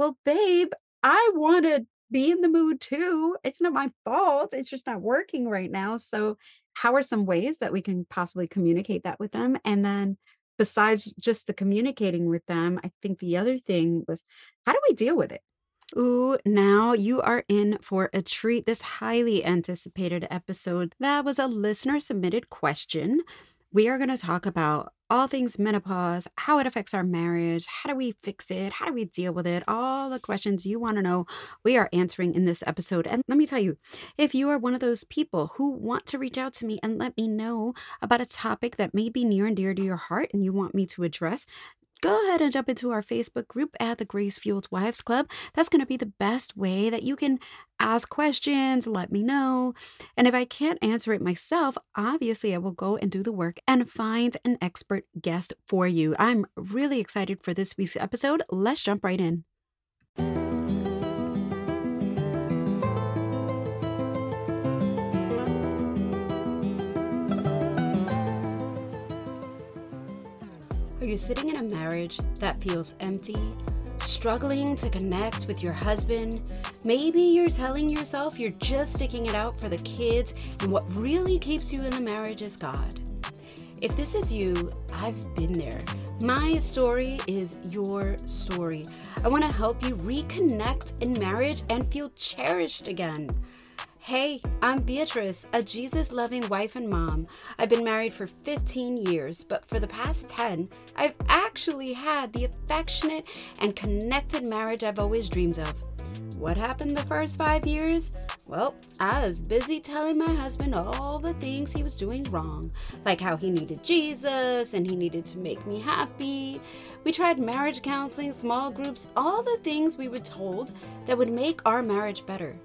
Well, babe, I wanna be in the mood too. It's not my fault. It's just not working right now. So, how are some ways that we can possibly communicate that with them? And then, besides just the communicating with them, I think the other thing was how do we deal with it? Ooh, now you are in for a treat. This highly anticipated episode that was a listener submitted question. We are going to talk about all things menopause, how it affects our marriage, how do we fix it, how do we deal with it, all the questions you want to know, we are answering in this episode. And let me tell you, if you are one of those people who want to reach out to me and let me know about a topic that may be near and dear to your heart and you want me to address, go ahead and jump into our Facebook group at the Grace Fueled Wives Club. That's going to be the best way that you can ask questions, let me know. And if I can't answer it myself, obviously I will go and do the work and find an expert guest for you. I'm really excited for this week's episode. Let's jump right in. Are you sitting in a marriage that feels empty? Struggling to connect with your husband? Maybe you're telling yourself you're just sticking it out for the kids, and what really keeps you in the marriage is God. If this is you, I've been there. My story is your story. I want to help you reconnect in marriage and feel cherished again. Hey, I'm Beatrice, a Jesus loving wife and mom. I've been married for 15 years, but for the past 10, I've actually had the affectionate and connected marriage I've always dreamed of. What happened the first five years? Well, I was busy telling my husband all the things he was doing wrong, like how he needed Jesus and he needed to make me happy. We tried marriage counseling, small groups, all the things we were told that would make our marriage better.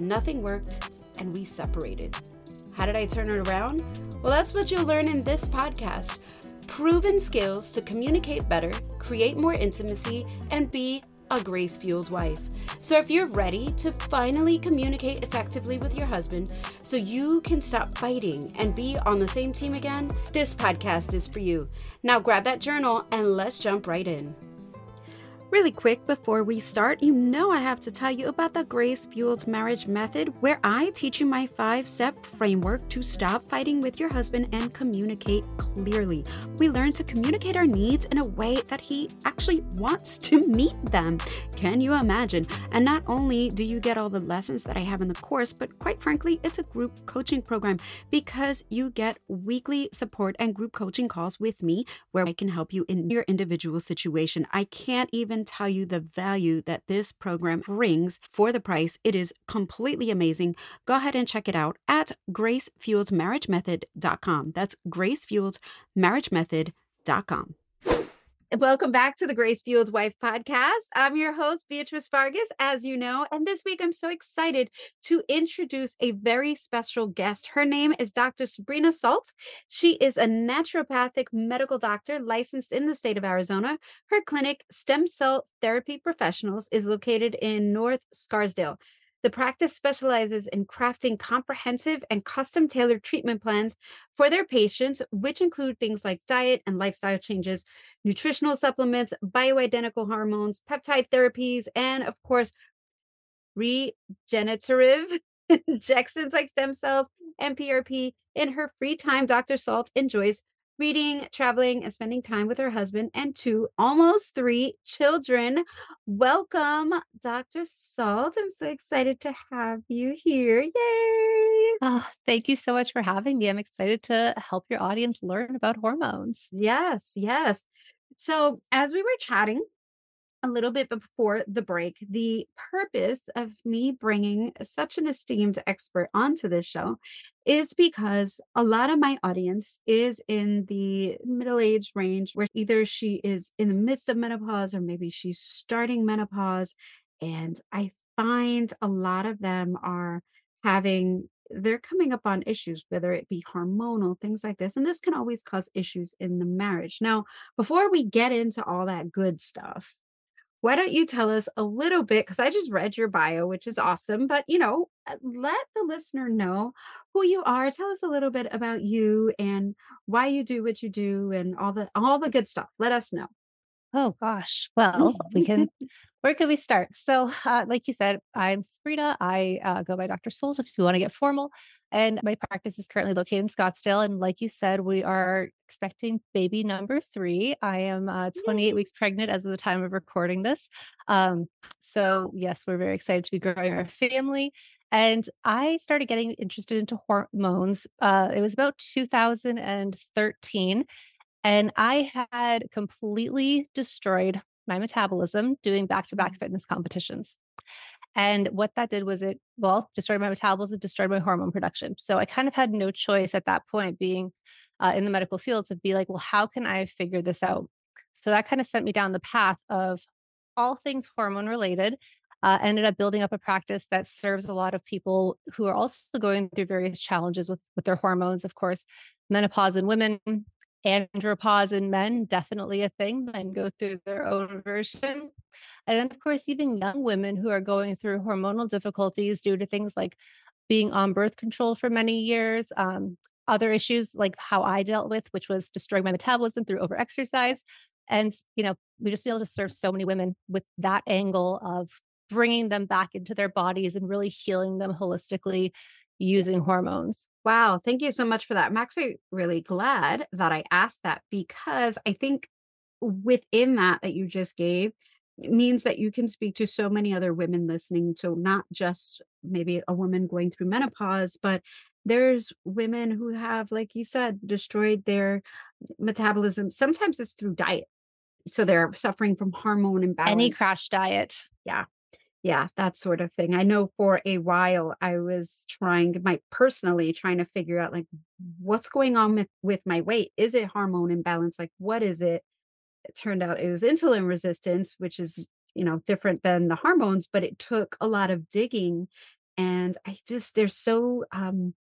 Nothing worked, and we separated. How did I turn it around? Well, that's what you'll learn in this podcast proven skills to communicate better, create more intimacy, and be a grace fueled wife. So, if you're ready to finally communicate effectively with your husband so you can stop fighting and be on the same team again, this podcast is for you. Now, grab that journal and let's jump right in. Really quick before we start, you know I have to tell you about the Grace Fueled Marriage Method, where I teach you my five step framework to stop fighting with your husband and communicate clearly. We learn to communicate our needs in a way that he actually wants to meet them. Can you imagine? And not only do you get all the lessons that I have in the course, but quite frankly, it's a group coaching program because you get weekly support and group coaching calls with me where I can help you in your individual situation. I can't even tell you the value that this program brings for the price. It is completely amazing. Go ahead and check it out at gracefueledmarriagemethod.com. That's gracefueledmarriagemethod.com. Welcome back to the Grace Fueled Wife podcast. I'm your host, Beatrice Vargas, as you know. And this week, I'm so excited to introduce a very special guest. Her name is Dr. Sabrina Solt. She is a naturopathic medical doctor licensed in the state of Arizona. Her clinic, Stem Cell Therapy Professionals, is located in North Scottsdale. The practice specializes in crafting comprehensive and custom tailored treatment plans for their patients, which include things like diet and lifestyle changes, nutritional supplements, bioidentical hormones, peptide therapies, and of course, regenerative injections like stem cells and PRP. In her free time, Dr. Solt enjoys reading, traveling, and spending time with her husband and two, almost three children. Welcome, Dr. Solt. I'm so excited to have you here. Yay! Oh, thank you so much for having me. I'm excited to help your audience learn about hormones. Yes, yes. So, as we were chatting, a little bit before the break, the purpose of me bringing such an esteemed expert onto this show is because a lot of my audience is in the middle age range where either she is in the midst of menopause or maybe she's starting menopause. And I find a lot of them are having they're coming up on issues, whether it be hormonal, things like this. And this can always cause issues in the marriage. Now, before we get into all that good stuff, why don't you tell us a little bit? Because I just read your bio, which is awesome, but you know, uh, let the listener know who you are. Tell us a little bit about you and why you do what you do and all the all the good stuff. Let us know. Oh gosh. Well, we can Where could we start? So, uh, like you said, I'm Sabrina. I uh, go by Dr. Solt if you want to get formal. And my practice is currently located in Scottsdale. And like you said, we are expecting baby number three. I am uh, 28 weeks pregnant as of the time of recording this. Um, so, yes, we're very excited to be growing our family. And I started getting interested into hormones. Uh, it was about 2013. And I had completely destroyed my metabolism doing back to back fitness competitions. And what that did was it, well, destroyed my metabolism, destroyed my hormone production. So I kind of had no choice at that point, being uh, in the medical field, to be like, well, how can I figure this out? So that kind of sent me down the path of all things hormone related. Uh, ended up building up a practice that serves a lot of people who are also going through various challenges with, with their hormones, of course, menopause in women, andropause in men, definitely a thing. Men go through their own version. And then, of course, even young women who are going through hormonal difficulties due to things like being on birth control for many years, um, other issues like how I dealt with, which was destroying my metabolism through overexercise. And, you know, we just able to serve so many women with that angle of bringing them back into their bodies and really healing them holistically using hormones. Wow, thank you so much for that. I'm actually really glad that I asked that because I think within that that you just gave means that you can speak to so many other women listening. So not just maybe a woman going through menopause, but there's women who have, like you said, destroyed their metabolism. Sometimes it's through diet. So they're suffering from hormone imbalance. Any crash diet. Yeah yeah, that sort of thing. I know for a while I was trying my personally trying to figure out like what's going on with, with my weight. Is it hormone imbalance? Like what is it? It turned out it was insulin resistance, which is, you know, different than the hormones, but it took a lot of digging. And I just there's so um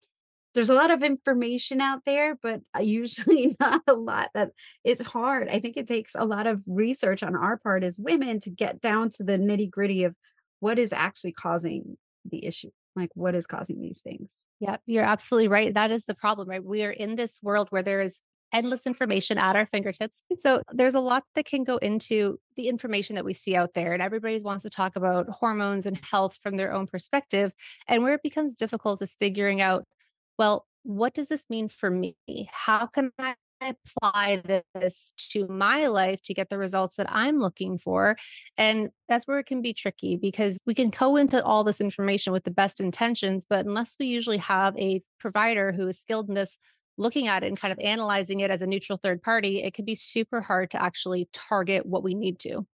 there's a lot of information out there, but usually not a lot that it's hard. I think it takes a lot of research on our part as women to get down to the nitty gritty of what is actually causing the issue? Like what is causing these things? Yeah you're absolutely right that is the problem right? We are in this world where there is endless information at our fingertips so there's a lot that can go into the information that we see out there and everybody wants to talk about hormones and health from their own perspective and where it becomes difficult is figuring out well what does this mean for me? How can i apply this to my life to get the results that I'm looking for? And that's where it can be tricky because we can go into all this information with the best intentions, but unless we usually have a provider who is skilled in this, looking at it and kind of analyzing it as a neutral third party, it can be super hard to actually target what we need to.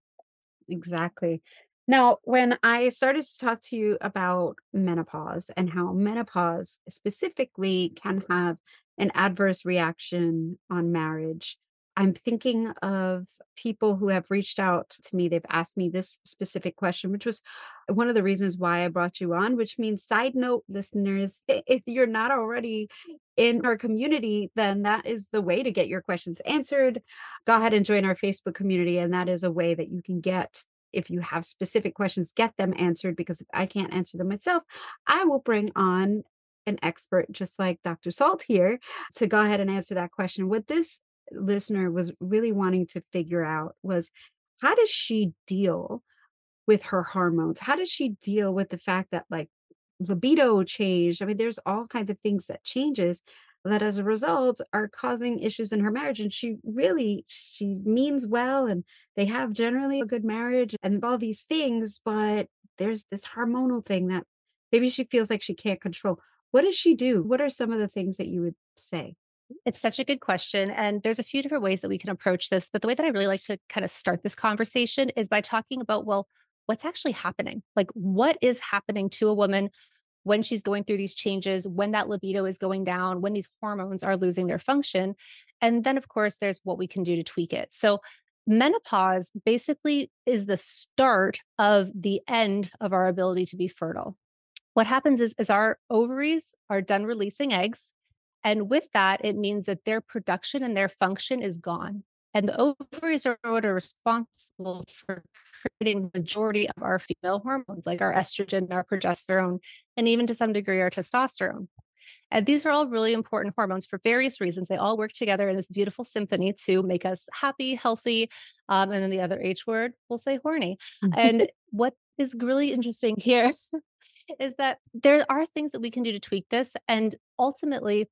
Exactly. Now, when I started to talk to you about menopause and how menopause specifically can have an adverse reaction on marriage, I'm thinking of people who have reached out to me. They've asked me this specific question, which was one of the reasons why I brought you on, which means, side note, listeners, if you're not already in our community, then that is the way to get your questions answered. Go ahead and join our Facebook community, and that is a way that you can get if you have specific questions, get them answered because if I can't answer them myself, I will bring on an expert just like Dr. Solt here to go ahead and answer that question. What this listener was really wanting to figure out was how does she deal with her hormones? How does she deal with the fact that like libido changed? I mean, there's all kinds of things that changes that as a result are causing issues in her marriage and she really she means well and they have generally a good marriage and all these things but there's this hormonal thing that maybe she feels like she can't control what does she do what are some of the things that you would say it's such a good question. And there's a few different ways that we can approach this. But the way that I really like to kind of start this conversation is by talking about, well, what's actually happening? Like, what is happening to a woman when she's going through these changes, when that libido is going down, when these hormones are losing their function. And then, of course, there's what we can do to tweak it. So, menopause basically is the start of the end of our ability to be fertile. What happens is, is our ovaries are done releasing eggs. And with that, it means that their production and their function is gone. And the ovaries are what are responsible for creating the majority of our female hormones, like our estrogen, our progesterone, and even to some degree our testosterone. And these are all really important hormones for various reasons. They all work together in this beautiful symphony to make us happy, healthy. Um, and then the other H word, we'll say horny. and what is really interesting here is that there are things that we can do to tweak this. And ultimately,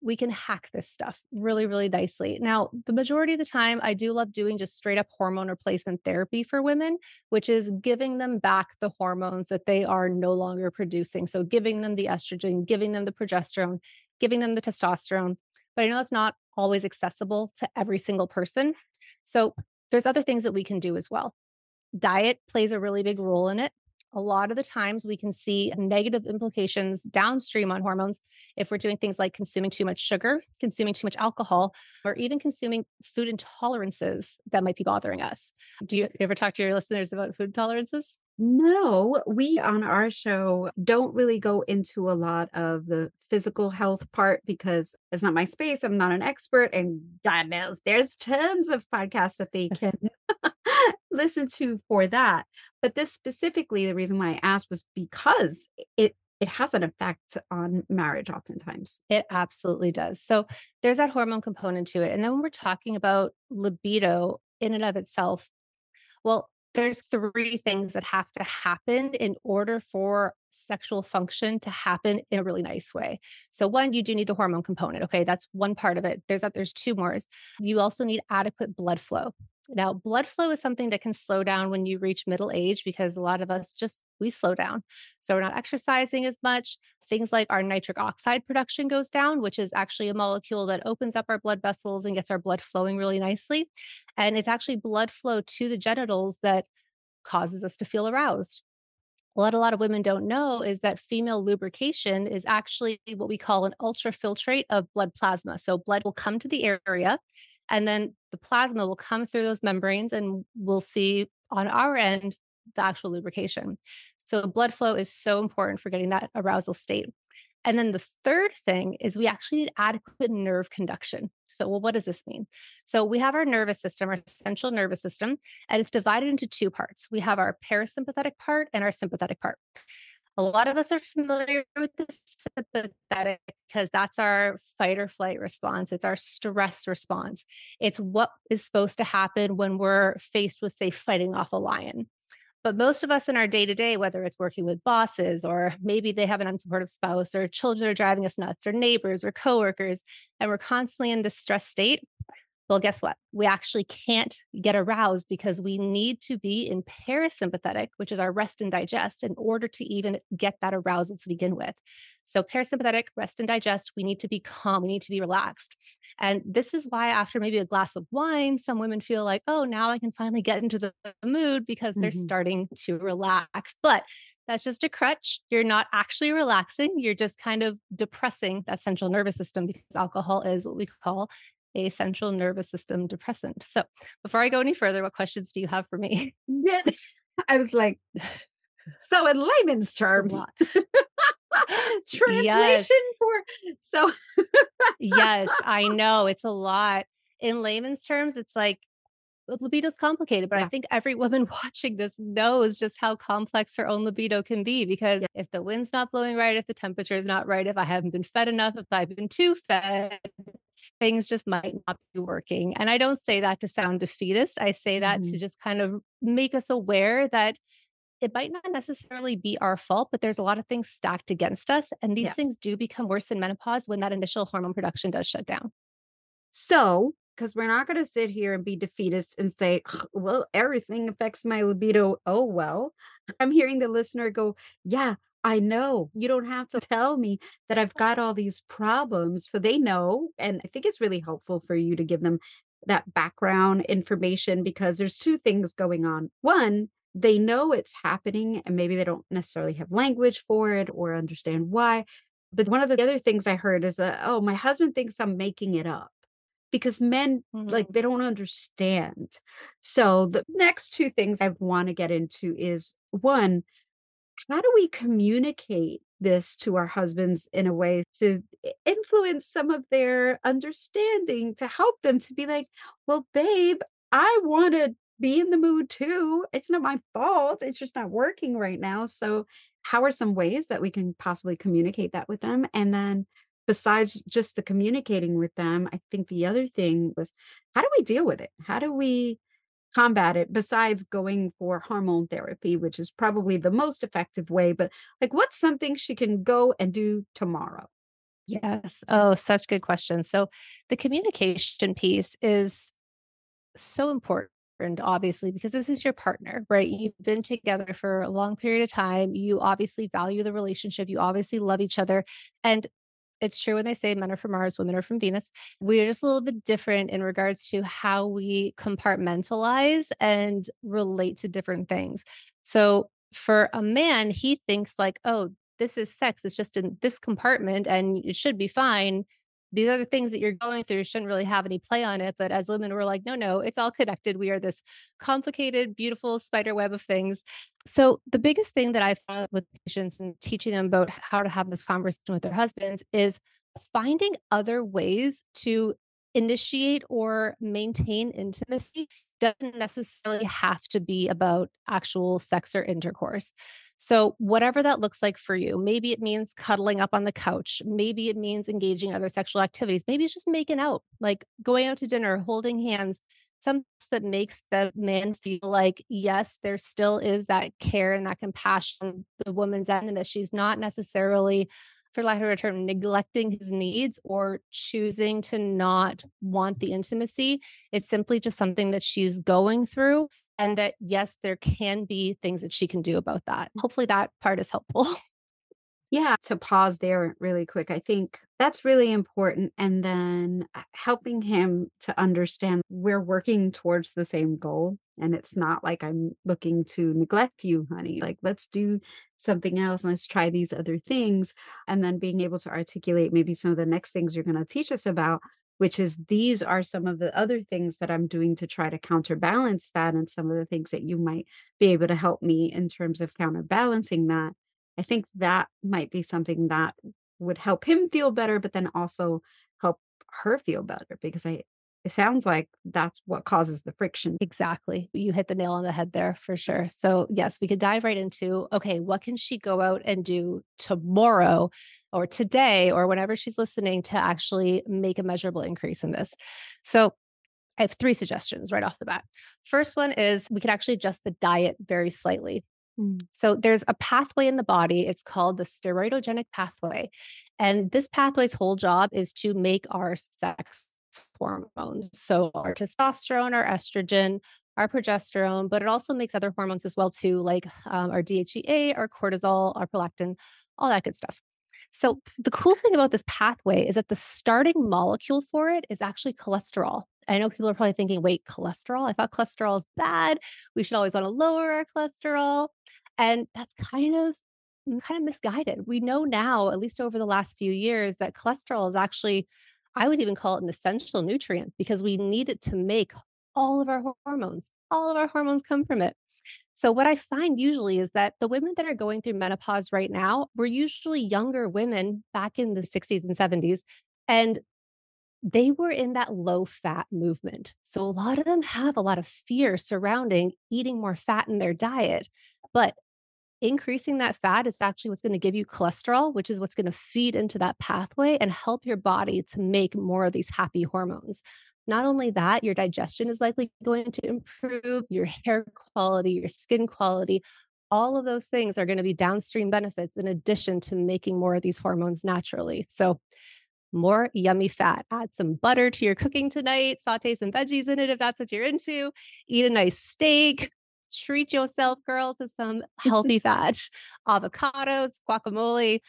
we can hack this stuff really, really nicely. Now, the majority of the time, I do love doing just straight up hormone replacement therapy for women, which is giving them back the hormones that they are no longer producing. So, giving them the estrogen, giving them the progesterone, giving them the testosterone. But I know it's not always accessible to every single person. So, there's other things that we can do as well. Diet plays a really big role in it a lot of the times we can see negative implications downstream on hormones if we're doing things like consuming too much sugar, consuming too much alcohol, or even consuming food intolerances that might be bothering us. Do you ever talk to your listeners about food tolerances? No, we on our show don't really go into a lot of the physical health part because it's not my space. I'm not an expert. And God knows there's tons of podcasts that they can listen to for that. But this specifically, the reason why I asked was because it it has an effect on marriage oftentimes. It absolutely does. So there's that hormone component to it. And then when we're talking about libido in and of itself, well, there's three things that have to happen in order for sexual function to happen in a really nice way. So one, you do need the hormone component. Okay, that's one part of it. There's that there's two more. You also need adequate blood flow. Now, blood flow is something that can slow down when you reach middle age because a lot of us just we slow down. So we're not exercising as much. Things like our nitric oxide production goes down, which is actually a molecule that opens up our blood vessels and gets our blood flowing really nicely. And it's actually blood flow to the genitals that causes us to feel aroused. What a lot of women don't know is that female lubrication is actually what we call an ultrafiltrate of blood plasma. So blood will come to the area and then the plasma will come through those membranes and we'll see on our end the actual lubrication. So blood flow is so important for getting that arousal state. And then the third thing is we actually need adequate nerve conduction. So, well, what does this mean? So, we have our nervous system, our central nervous system, and it's divided into two parts. We have our parasympathetic part and our sympathetic part. A lot of us are familiar with the sympathetic because that's our fight or flight response. It's our stress response. It's what is supposed to happen when we're faced with, say, fighting off a lion. But most of us in our day to day, whether it's working with bosses or maybe they have an unsupportive spouse or children are driving us nuts or neighbors or coworkers, and we're constantly in this stress state, well, guess what? We actually can't get aroused because we need to be in parasympathetic, which is our rest and digest, in order to even get that arousal to begin with. So, parasympathetic, rest and digest, we need to be calm, we need to be relaxed. And this is why, after maybe a glass of wine, some women feel like, oh, now I can finally get into the mood because they're mm-hmm. starting to relax. But that's just a crutch. You're not actually relaxing. You're just kind of depressing that central nervous system because alcohol is what we call a central nervous system depressant. So, before I go any further, what questions do you have for me? I was like, so in layman's terms, translation yes. for so. yes, I know it's a lot. In layman's terms, it's like libido's complicated, but yeah. I think every woman watching this knows just how complex her own libido can be because yeah. if the wind's not blowing right, if the temperature is not right, if I haven't been fed enough, if I've been too fed, things just might not be working. And I don't say that to sound defeatist. I say that mm-hmm. to just kind of make us aware that it might not necessarily be our fault, but there's a lot of things stacked against us. And these yeah. things do become worse in menopause when that initial hormone production does shut down. So, because we're not going to sit here and be defeatist and say, well, everything affects my libido. Oh, well, I'm hearing the listener go, yeah, I know. You don't have to tell me that I've got all these problems. So they know. And I think it's really helpful for you to give them that background information because there's two things going on. One, they know it's happening and maybe they don't necessarily have language for it or understand why. But one of the other things I heard is that, oh, my husband thinks I'm making it up because men mm-hmm. like they don't understand. So the next two things I want to get into is one, how do we communicate this to our husbands in a way to influence some of their understanding to help them to be like, well, babe, I want to be in the mood too. It's not my fault. It's just not working right now. So, how are some ways that we can possibly communicate that with them? And then, besides just the communicating with them, I think the other thing was how do we deal with it? How do we combat it besides going for hormone therapy, which is probably the most effective way? But, like, what's something she can go and do tomorrow? Yes. Oh, such good question. So, the communication piece is so important, obviously, because this is your partner, right? You've been together for a long period of time. You obviously value the relationship. You obviously love each other. And it's true when they say men are from Mars, women are from Venus. We're just a little bit different in regards to how we compartmentalize and relate to different things. So, for a man, he thinks like, oh, this is sex. It's just in this compartment and it should be fine. These other things that you're going through shouldn't really have any play on it. But as women, we're like, no, no, it's all connected. We are this complicated, beautiful spider web of things. So, the biggest thing that I found with patients and teaching them about how to have this conversation with their husbands is finding other ways to initiate or maintain intimacy doesn't necessarily have to be about actual sex or intercourse. So, whatever that looks like for you, maybe it means cuddling up on the couch. Maybe it means engaging in other sexual activities. Maybe it's just making out, like going out to dinner, holding hands, something that makes the man feel like, yes, there still is that care and that compassion, the woman's end, and that she's not necessarily for lack of a term, neglecting his needs or choosing to not want the intimacy. It's simply just something that she's going through. And that, yes, there can be things that she can do about that. Hopefully, that part is helpful. Yeah, to pause there really quick, I think that's really important. And then uh, helping him to understand we're working towards the same goal. And it's not like I'm looking to neglect you, honey. Like, let's do something else. Let's try these other things. And then being able to articulate maybe some of the next things you're going to teach us about, which is these are some of the other things that I'm doing to try to counterbalance that. And some of the things that you might be able to help me in terms of counterbalancing that I think that might be something that would help him feel better, but then also help her feel better because I it sounds like that's what causes the friction. Exactly. You hit the nail on the head there for sure. So, yes, we could dive right into okay, what can she go out and do tomorrow or today or whenever she's listening to actually make a measurable increase in this? So, I have three suggestions right off the bat. First one is we could actually adjust the diet very slightly. Mm. So there's a pathway in the body. It's called the steroidogenic pathway. And this pathway's whole job is to make our sex hormones. So our testosterone, our estrogen, our progesterone, but it also makes other hormones as well too, like um, our DHEA, our cortisol, our prolactin, all that good stuff. So the cool thing about this pathway is that the starting molecule for it is actually cholesterol. I know people are probably thinking, wait, cholesterol? I thought cholesterol is bad. We should always want to lower our cholesterol. And that's kind of mm, kind of misguided. We know now, at least over the last few years, that cholesterol is actually, I would even call it an essential nutrient because we need it to make all of our hormones. All of our hormones come from it. So, what I find usually is that the women that are going through menopause right now were usually younger women back in the 60s and 70s. And they were in that low fat movement. So a lot of them have a lot of fear surrounding eating more fat in their diet. But increasing that fat is actually what's going to give you cholesterol, which is what's going to feed into that pathway and help your body to make more of these happy hormones. Not only that, your digestion is likely going to improve, your hair quality, your skin quality, all of those things are going to be downstream benefits in addition to making more of these hormones naturally. So, more yummy fat. Add some butter to your cooking tonight, saute some veggies in it if that's what you're into. Eat a nice steak. Treat yourself, girl, to some healthy fat, avocados, guacamole,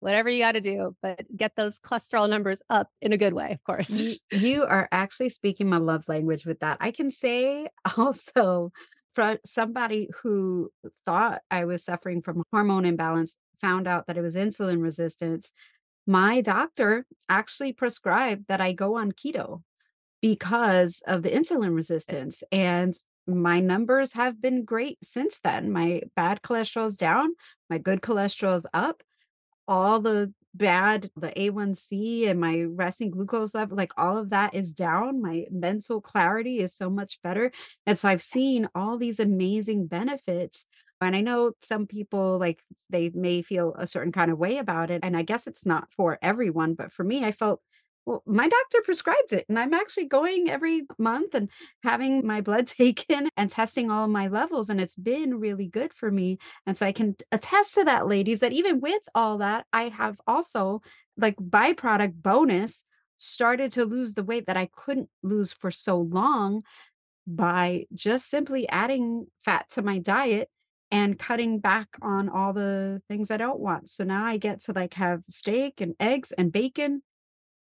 whatever you got to do, but get those cholesterol numbers up in a good way, of course. You, you are actually speaking my love language with that. I can say also for somebody who thought I was suffering from hormone imbalance, found out that it was insulin resistance my doctor actually prescribed that I go on keto because of the insulin eh resistance. And my numbers have been great since then. My bad cholesterol is down, my good cholesterol is up. all the bad, the A1C and my resting glucose level, like all of that is down. My mental clarity is so much better. And so I've seen all these amazing benefits. And I know some people like they may feel a certain kind of way about it. And I guess it's not for everyone, but for me, I felt well, my doctor prescribed it, and I'm actually going every month and having my blood taken and testing all my levels, and it's been really good for me. And so I can attest to that, ladies, that even with all that, I have also, like, byproduct bonus, started to lose the weight that I couldn't lose for so long by just simply adding fat to my diet and cutting back on all the things I don't want. So now I get to like have steak and eggs and bacon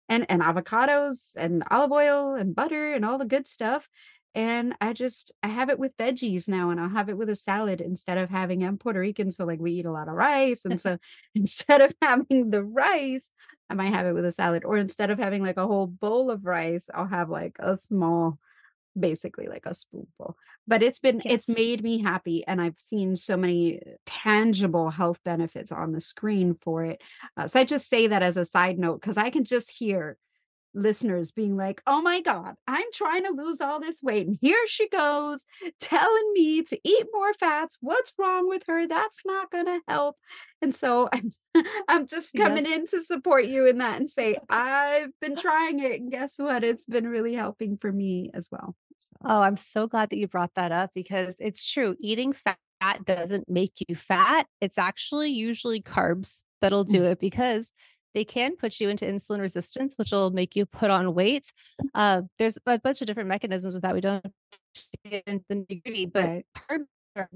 and and avocados and olive oil and butter and all the good stuff. And I just I have it with veggies now and I'll have it with a salad instead of having I'm Puerto Rican, so like we eat a lot of rice. And so instead of having the rice, I might have it with a salad. Or instead of having like a whole bowl of rice, I'll have like a small basically like a spoonful. But it's been it's made me happy, and I've seen so many tangible health benefits on the screen for it. Uh, so I just say that as a side note because I can just hear listeners being like, "Oh my god, I'm trying to lose all this weight, and here she goes telling me to eat more fats. What's wrong with her? That's not gonna help." And so I'm I'm just coming Yes. in to support you in that and say, "I've been trying it, and guess what? It's been really helping for me as well." Oh, I'm so glad that you brought that up because it's true. Eating fat doesn't make you fat. It's actually usually carbs that'll do Mm, it because they can put you into insulin resistance, which will make you put on weight. Uh, there's a bunch of different mechanisms with that. We don't get into the nitty-gritty, but right. carbs are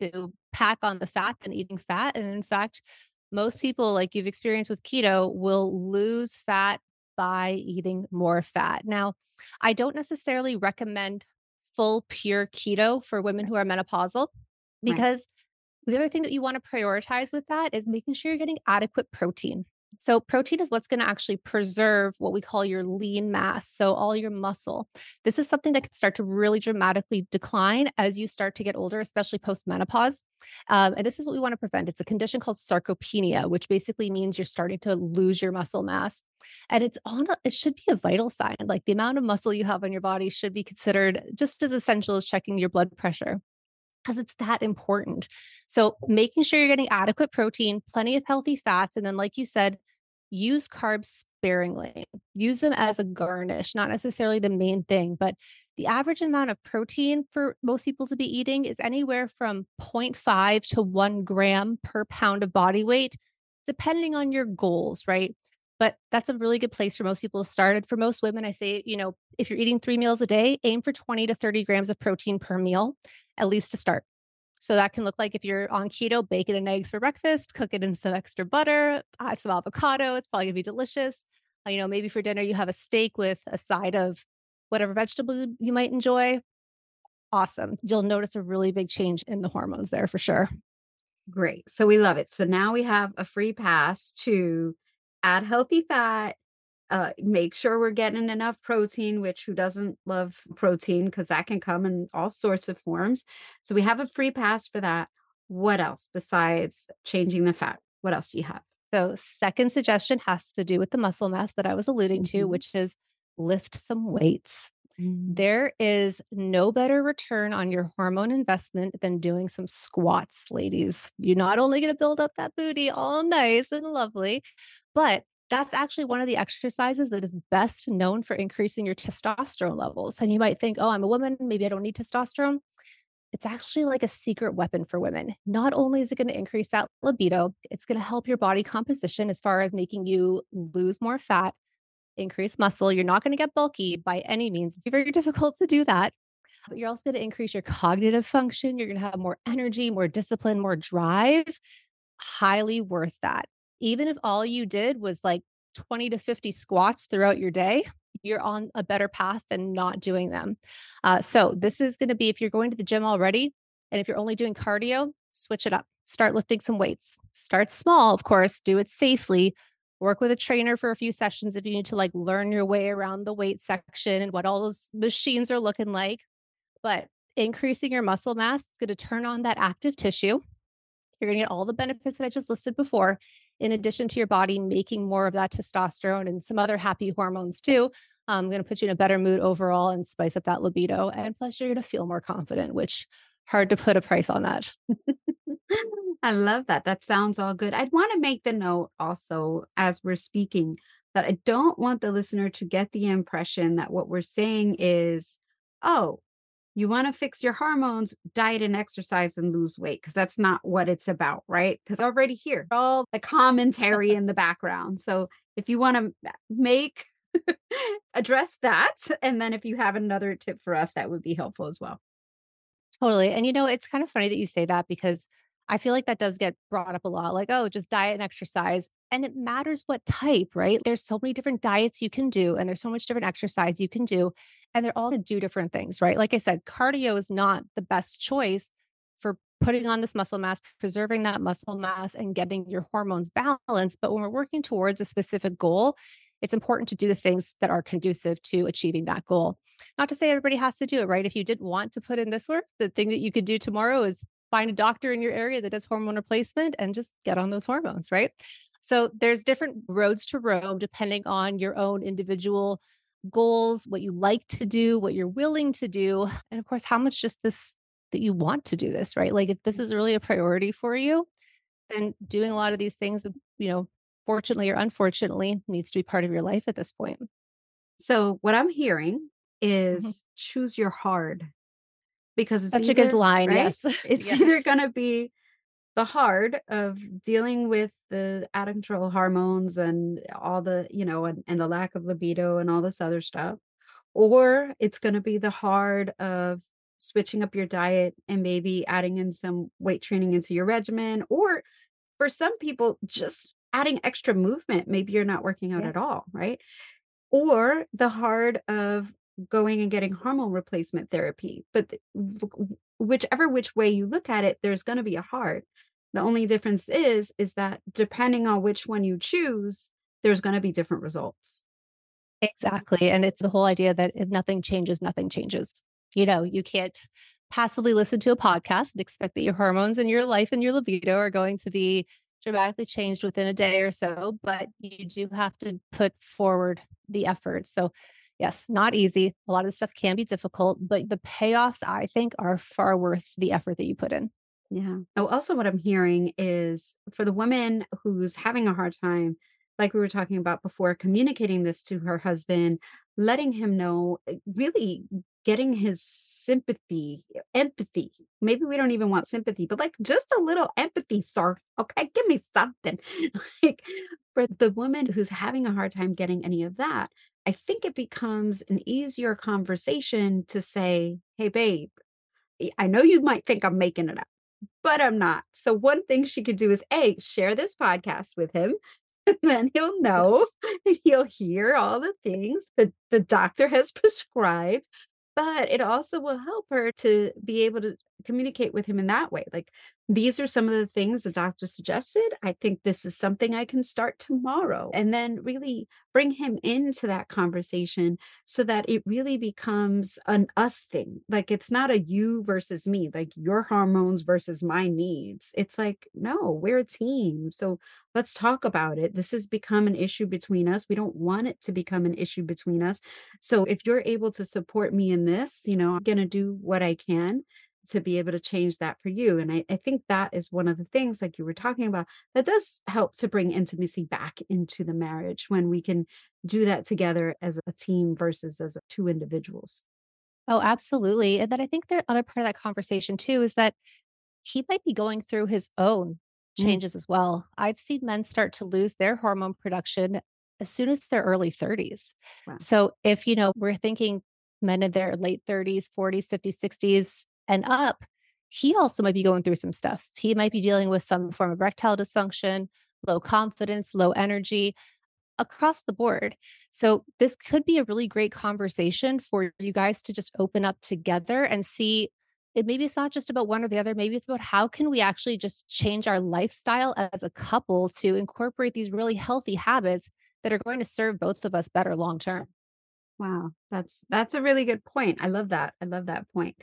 to pack on the fat than eating fat. And in fact, most people, like you've experienced with keto, will lose fat by eating more fat. Now, I don't necessarily recommend full pure keto for women who are menopausal Right. because the other thing that you want to prioritize with that is making sure you're getting adequate protein. So, protein is what's going to actually preserve what we call your lean mass. So, all your muscle. This is something that can start to really dramatically decline as you start to get older, especially post menopause. Um, and this is what we want to prevent. It's a condition called sarcopenia, which basically means you're starting to lose your muscle mass. And it's on, a, it should be a vital sign. Like the amount of muscle you have on your body should be considered just as essential as checking your blood pressure because it's that important. So, making sure you're getting adequate protein, plenty of healthy fats, and then, like you said, use carbs sparingly. Use them as a garnish, not necessarily the main thing, but the average amount of protein for most people to be eating is anywhere from 0.5 to 1 gram per pound of body weight, depending on your goals, right? But that's a really good place for most people to start. And for most women, I say, you know, if you're eating three meals a day, aim for 20 to 30 grams of protein per meal at least to start. So that can look like if you're on keto, bacon and eggs for breakfast, cook it in some extra butter, add some avocado. It's probably gonna be delicious. Uh, you know, maybe for dinner you have a steak with a side of whatever vegetable you you might enjoy. Awesome. You'll notice a really big change in the hormones there for sure. Great. So we love it. So now we have a free pass to add healthy fat, uh, make sure we're getting enough protein, which who doesn't love protein because that can come in all sorts of forms. So we have a free pass for that. What else besides changing the fat? What else do you have? So, second suggestion has to do with the muscle mass that I was alluding to, Mhm. which is lift some weights. Mm, There is no better return on your hormone investment than doing some squats, ladies. You're not only going to build up that booty all nice and lovely, but that's actually one of the exercises that is best known for increasing your testosterone levels. And you might think, oh, I'm a woman. Maybe I don't need testosterone. It's actually like a secret weapon for women. Not only is it going to increase that libido, it's going to help your body composition as far as making you lose more fat, increase muscle. You're not going to get bulky by any means. It's very difficult to do that. But you're also going to increase your cognitive function. You're going to have more energy, more discipline, more drive. Highly worth that. Even if all you did was like 20 to 50 squats throughout your day, you're on a better path than not doing them. Uh, so, this is going to be if you're going to the gym already, and if you're only doing cardio, switch it up. Start lifting some weights. Start small, of course, do it safely. Work with a trainer for a few sessions if you need to like learn your way around the weight section and what all those machines are looking like. But increasing your muscle mass is going to turn on that active tissue you're going to get all the benefits that I just listed before. in addition to your body making more of that testosterone and some other happy hormones too, I'm um, going to put you in a better mood overall and spice up that libido. And plus, you're going to feel more confident, which hard to put a price on that. I love that. That sounds all good. I'd want to make the note also as we're speaking that I don't want the listener to get the impression that what we're saying is, oh, you want to fix your hormones, diet and exercise and lose weight, because that's not what it's about, right? Because already here, all the commentary in the background. So if you want to make address that, and then if you have another tip for us, that would be helpful as well. Totally. And you know, it's kind of funny that you say that because I feel like that does get brought up a lot like, oh, just diet and exercise. And it matters what type, right? There's so many different diets you can do, and there's so much different exercise you can do. And they're all to do different things, right? Like I said, cardio is not the best choice for putting on this muscle mass, preserving that muscle mass, and getting your hormones balanced. But when we're working towards a specific goal, it's important to do the things that are conducive to achieving that goal. Not to say everybody has to do it, right? If you didn't want to put in this work, the thing that you could do tomorrow is find a doctor in your area that does hormone replacement and just get on those hormones, right? So there's different roads to Rome depending on your own individual goals, what you like to do, what you're willing to do, and of course, how much just this that you want to do this, right? Like if this is really a priority for you, then doing a lot of these things, you know, fortunately or unfortunately, needs to be part of your life at this point. So what I'm hearing mm-hmm. is mm-hmm. choose your hard because it's such either, a good line. Right? Yes. It's yes. either going to be the hard of dealing with the out of control hormones and all the, you know, and, and the lack of libido and all this other stuff, or it's going to be the hard of switching up your diet and maybe adding in some weight training into your regimen, or for some people, just adding extra movement. Maybe you're not working out yeah. at all, right? Or the hard of going and getting hormone replacement therapy. But whichever which way you look at it, there's going to be a hard. The only difference is is that depending on which one you choose, there's going to be different results. Exactly. And it's the whole idea that if nothing changes, nothing changes. You know, you can't passively listen to a podcast and expect that your hormones and your life and your libido are going to be dramatically changed within a day or so, but you do have to put forward the effort. So yes, not easy. A lot of the stuff can be difficult, but the payoffs I think are far worth the effort that you put in. Yeah. Oh, also, what I'm hearing is for the woman who's having a hard time, like we were talking about before, communicating this to her husband, letting him know, eh, really getting his sympathy, empathy. Maybe we don't even want sympathy, but like just a little empathy, sir. Okay, give me something. like for the woman who's having a hard time getting any of that, I think it becomes an easier conversation to say, hey, babe, I know you might think I'm making it up, but I'm not. So, one thing she could do is A, share this podcast with him. Then he'll know yes. and he'll hear all the things that the doctor has prescribed but it also will help her to be able to communicate with him in that way. Like, these are some of the things the doctor suggested. I think this is something I can start tomorrow. And then really bring him into that conversation so that it really becomes an us thing. Like, it's not a you versus me, like your hormones versus my needs. It's like, no, we're a team. So let's talk about it. This has become an issue between us. We don't want it to become an issue between us. So if you're able to support me in this, you know, I'm going to do what I can to be able to change that for you. And I, I, think that is one of the things, like you were talking about, that does help to bring intimacy back into the marriage when we can do that together as a team versus as two individuals. Oh, absolutely. And then I think the other part of that conversation too is that he might be going through his own mm. changes mm. as well. I've seen men start to lose their hormone production as soon as their early 30s. Wow. So if, you know, we're thinking men in their late 30s, 40s, 50s, 60s, and up, he also might be going through some stuff. He might be dealing with some form of erectile dysfunction, low confidence, low energy across the board. So, this could be a really great conversation for you guys to just open up together and see it maybe it's not just about one or the other maybe it's about how can we actually just change our lifestyle as a couple to incorporate these really healthy habits that are going to serve both of us better long term wow that's that's a really good point i love that i love that point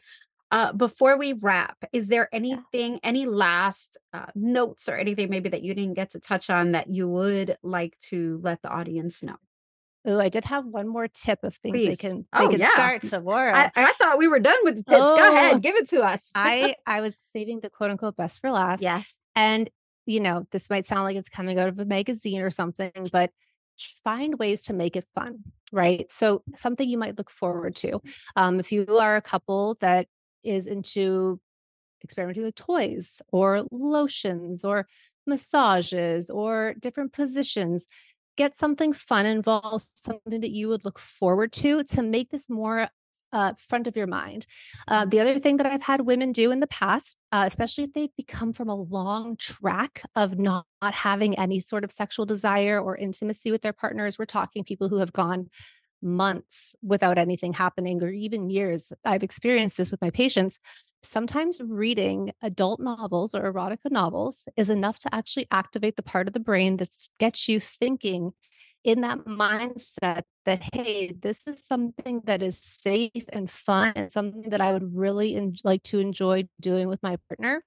Uh, before we wrap, is there Yeah. anything, any last uh, notes or anything maybe that you didn't get to touch on that you would like to let the audience know? Oh, I did have one more tip of things they can they Oh, can yeah. start tomorrow. I, I thought we were done with the tips. Go Oh, ahead, give it to us. I I was saving the quote unquote best for last. yes. And, you know, this might sound like it's coming out of a magazine or something, but find ways to make it fun, right? So, something you might look forward to. Um, if you are a couple that is into experimenting with toys or lotions or massages or different positions, get something fun involved, something that you would look forward to to make this more uh, front of your mind. Uh, the other thing that I've had women do in the past, uh, especially if they've become from a long track of not, not having any sort of sexual desire or intimacy with their partners, we're talking people who have gone months without anything happening or even years. I've experienced this with my patients. Sometimes reading adult novels or erotica novels is enough to actually activate the part of the brain that gets you thinking in that mindset that, hey, this is something that is safe and fun and something that I would really en- like to enjoy doing with my partner.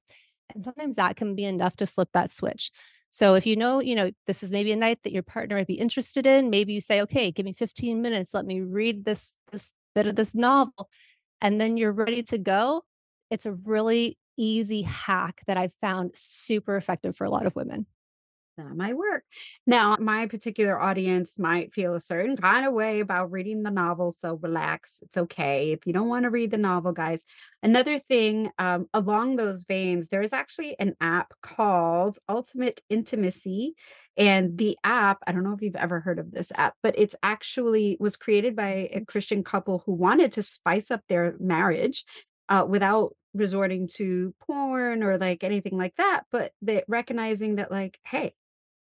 And sometimes that can be enough to flip that switch. So if you know, you know, this is maybe a night that your partner might be interested in, maybe you say, okay, give me 15 minutes, let me read this this bit of this novel, and then you're ready to go. It's a really easy hack that I've found super effective for a lot of women. That might work. Now, my particular audience might feel a certain kind of way about reading the novel, so relax. It's okay if you don't want to read the novel, guys. Another thing um, along those veins, there is actually an app called Ultimate Intimacy, and the app, I don't know if you've ever heard of this app, but it's actually was created by a Christian couple who wanted to spice up their marriage uh, without resorting to porn or like anything like that, but they recognizing that like, hey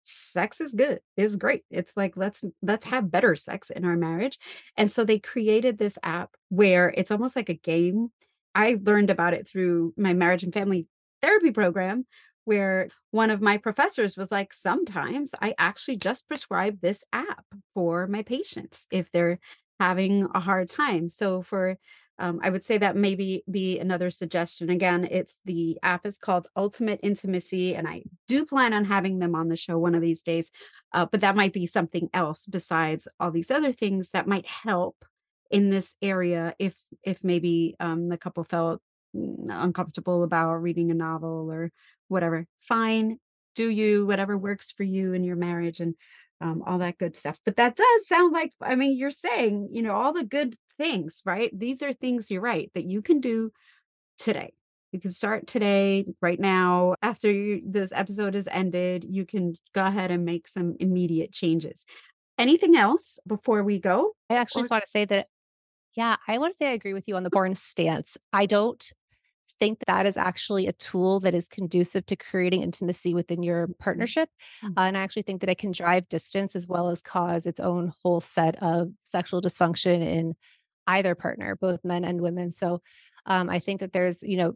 sex is good is great. It's like let's let's have better sex in our marriage. And so they created this app where it's almost like a game. I learned about it through my marriage and family therapy program where one of my professors was like sometimes i actually just prescribe this app for my patients if they're having a hard time. So for um, I would say that maybe be another suggestion. Again, it's the app is called Ultimate Intimacy, and I do plan on having them on the show one of these days. Uh, but that might be something else besides all these other things that might help in this area if if maybe um, the couple felt mm, uncomfortable about reading a novel or whatever. Fine, do you whatever works for you in your marriage and um, all that good stuff. But that does sound like I mean you're saying you know all the good things, right? These are things you're right that you can do today. You can start today, right now. After you, this episode is ended, you can go ahead and make some immediate changes. Anything else before we go? I actually Or just want to say that, yeah, I want to say I agree with you on the born stance. I don't think that that is actually a tool that is conducive to creating intimacy within your Mm, partnership. mm, Uh, and I actually think that it can drive distance as well as cause its own whole set of sexual dysfunction in either partner, both men and women. So um, I think that there's, you know,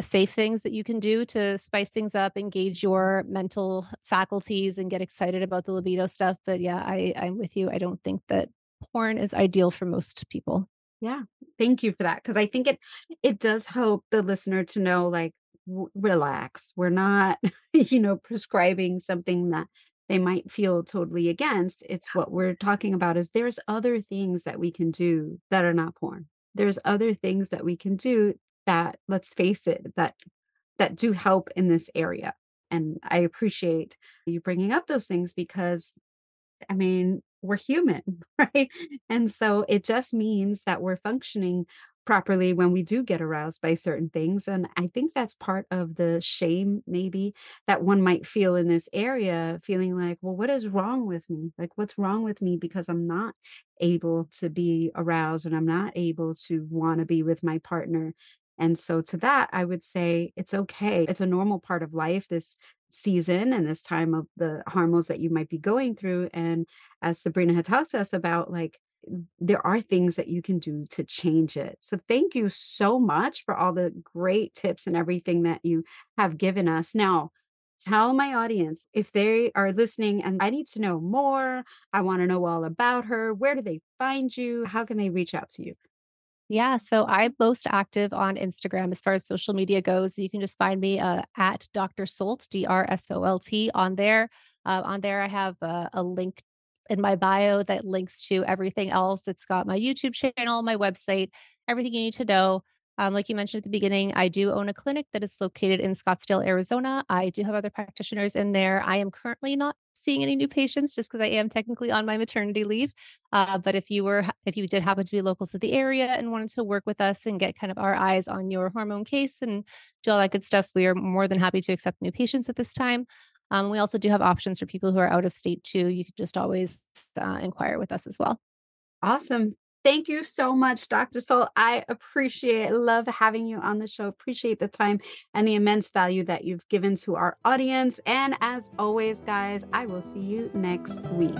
safe things that you can do to spice things up, engage your mental faculties and get excited about the libido stuff. But yeah, I, I'm with you. I don't think that porn is ideal for most people. Yeah, thank you for that because I think it it does help the listener to know, like, w- relax. We're not, you know, prescribing something that they might feel totally against. It's what we're talking about is there's other things that we can do that are not porn. There's other things that we can do that, let's face it, that that do help in this area. And I appreciate you bringing up those things because I mean, we're human, right? And so it just means that we're functioning properly when we do get aroused by certain things. And I think that's part of the shame, maybe, that one might feel in this area, feeling like, well, what is wrong with me? Like, what's wrong with me because I'm not able to be aroused and I'm not able to want to be with my partner. And so, to that, I would say it's okay. It's a normal part of life. This season and this time of the hormones that you might be going through. And as Sabrina had talked to us about, like, there are things that you can do to change it. So, thank you so much for all the great tips and everything that you have given us. Now, tell my audience if they are listening and I need to know more, I want to know all about her. Where do they find you? How can they reach out to you? Yeah, so I'm most active on Instagram as far as social media goes. You can just find me uh, at Dr. Solt, D R S O L T, on there. Uh, on there, I have uh, a link in my bio that links to everything else. It's got my YouTube channel, my website, everything you need to know. Um, like you mentioned at the beginning, I do own a clinic that is located in Scottsdale, Arizona. I do have other practitioners in there. I am currently not seeing any new patients just because I am technically on my maternity leave. Uh, but if you were, if you did happen to be local to the area and wanted to work with us and get kind of our eyes on your hormone case and do all that good stuff, we are more than happy to accept new patients at this time. Um, we also do have options for people who are out of state too. You can just always uh, inquire with us as well. Awesome. Thank you so much, Dr. Solt. I appreciate, love having you on the show. Appreciate the time and the immense value that you've given to our audience. And as always, guys, I will see you next week.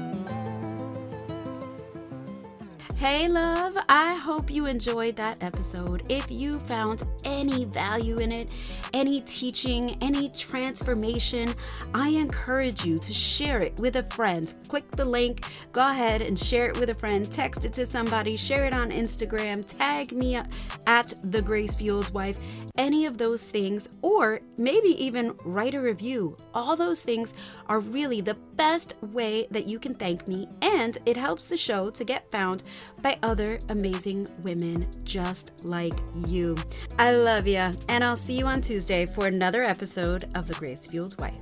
Hey, love, I hope you enjoyed that episode. If you found any value in it, any teaching, any transformation, I encourage you to share it with a friend. Click the link, go ahead and share it with a friend, text it to somebody, share it on Instagram, tag me at The Grace Fueled Wife, any of those things, or maybe even write a review. All those things are really the best way that you can thank me, and it helps the show to get found by other amazing women just like you. I love you, and I'll see you on Tuesday for another episode of The Grace Fueled Wife.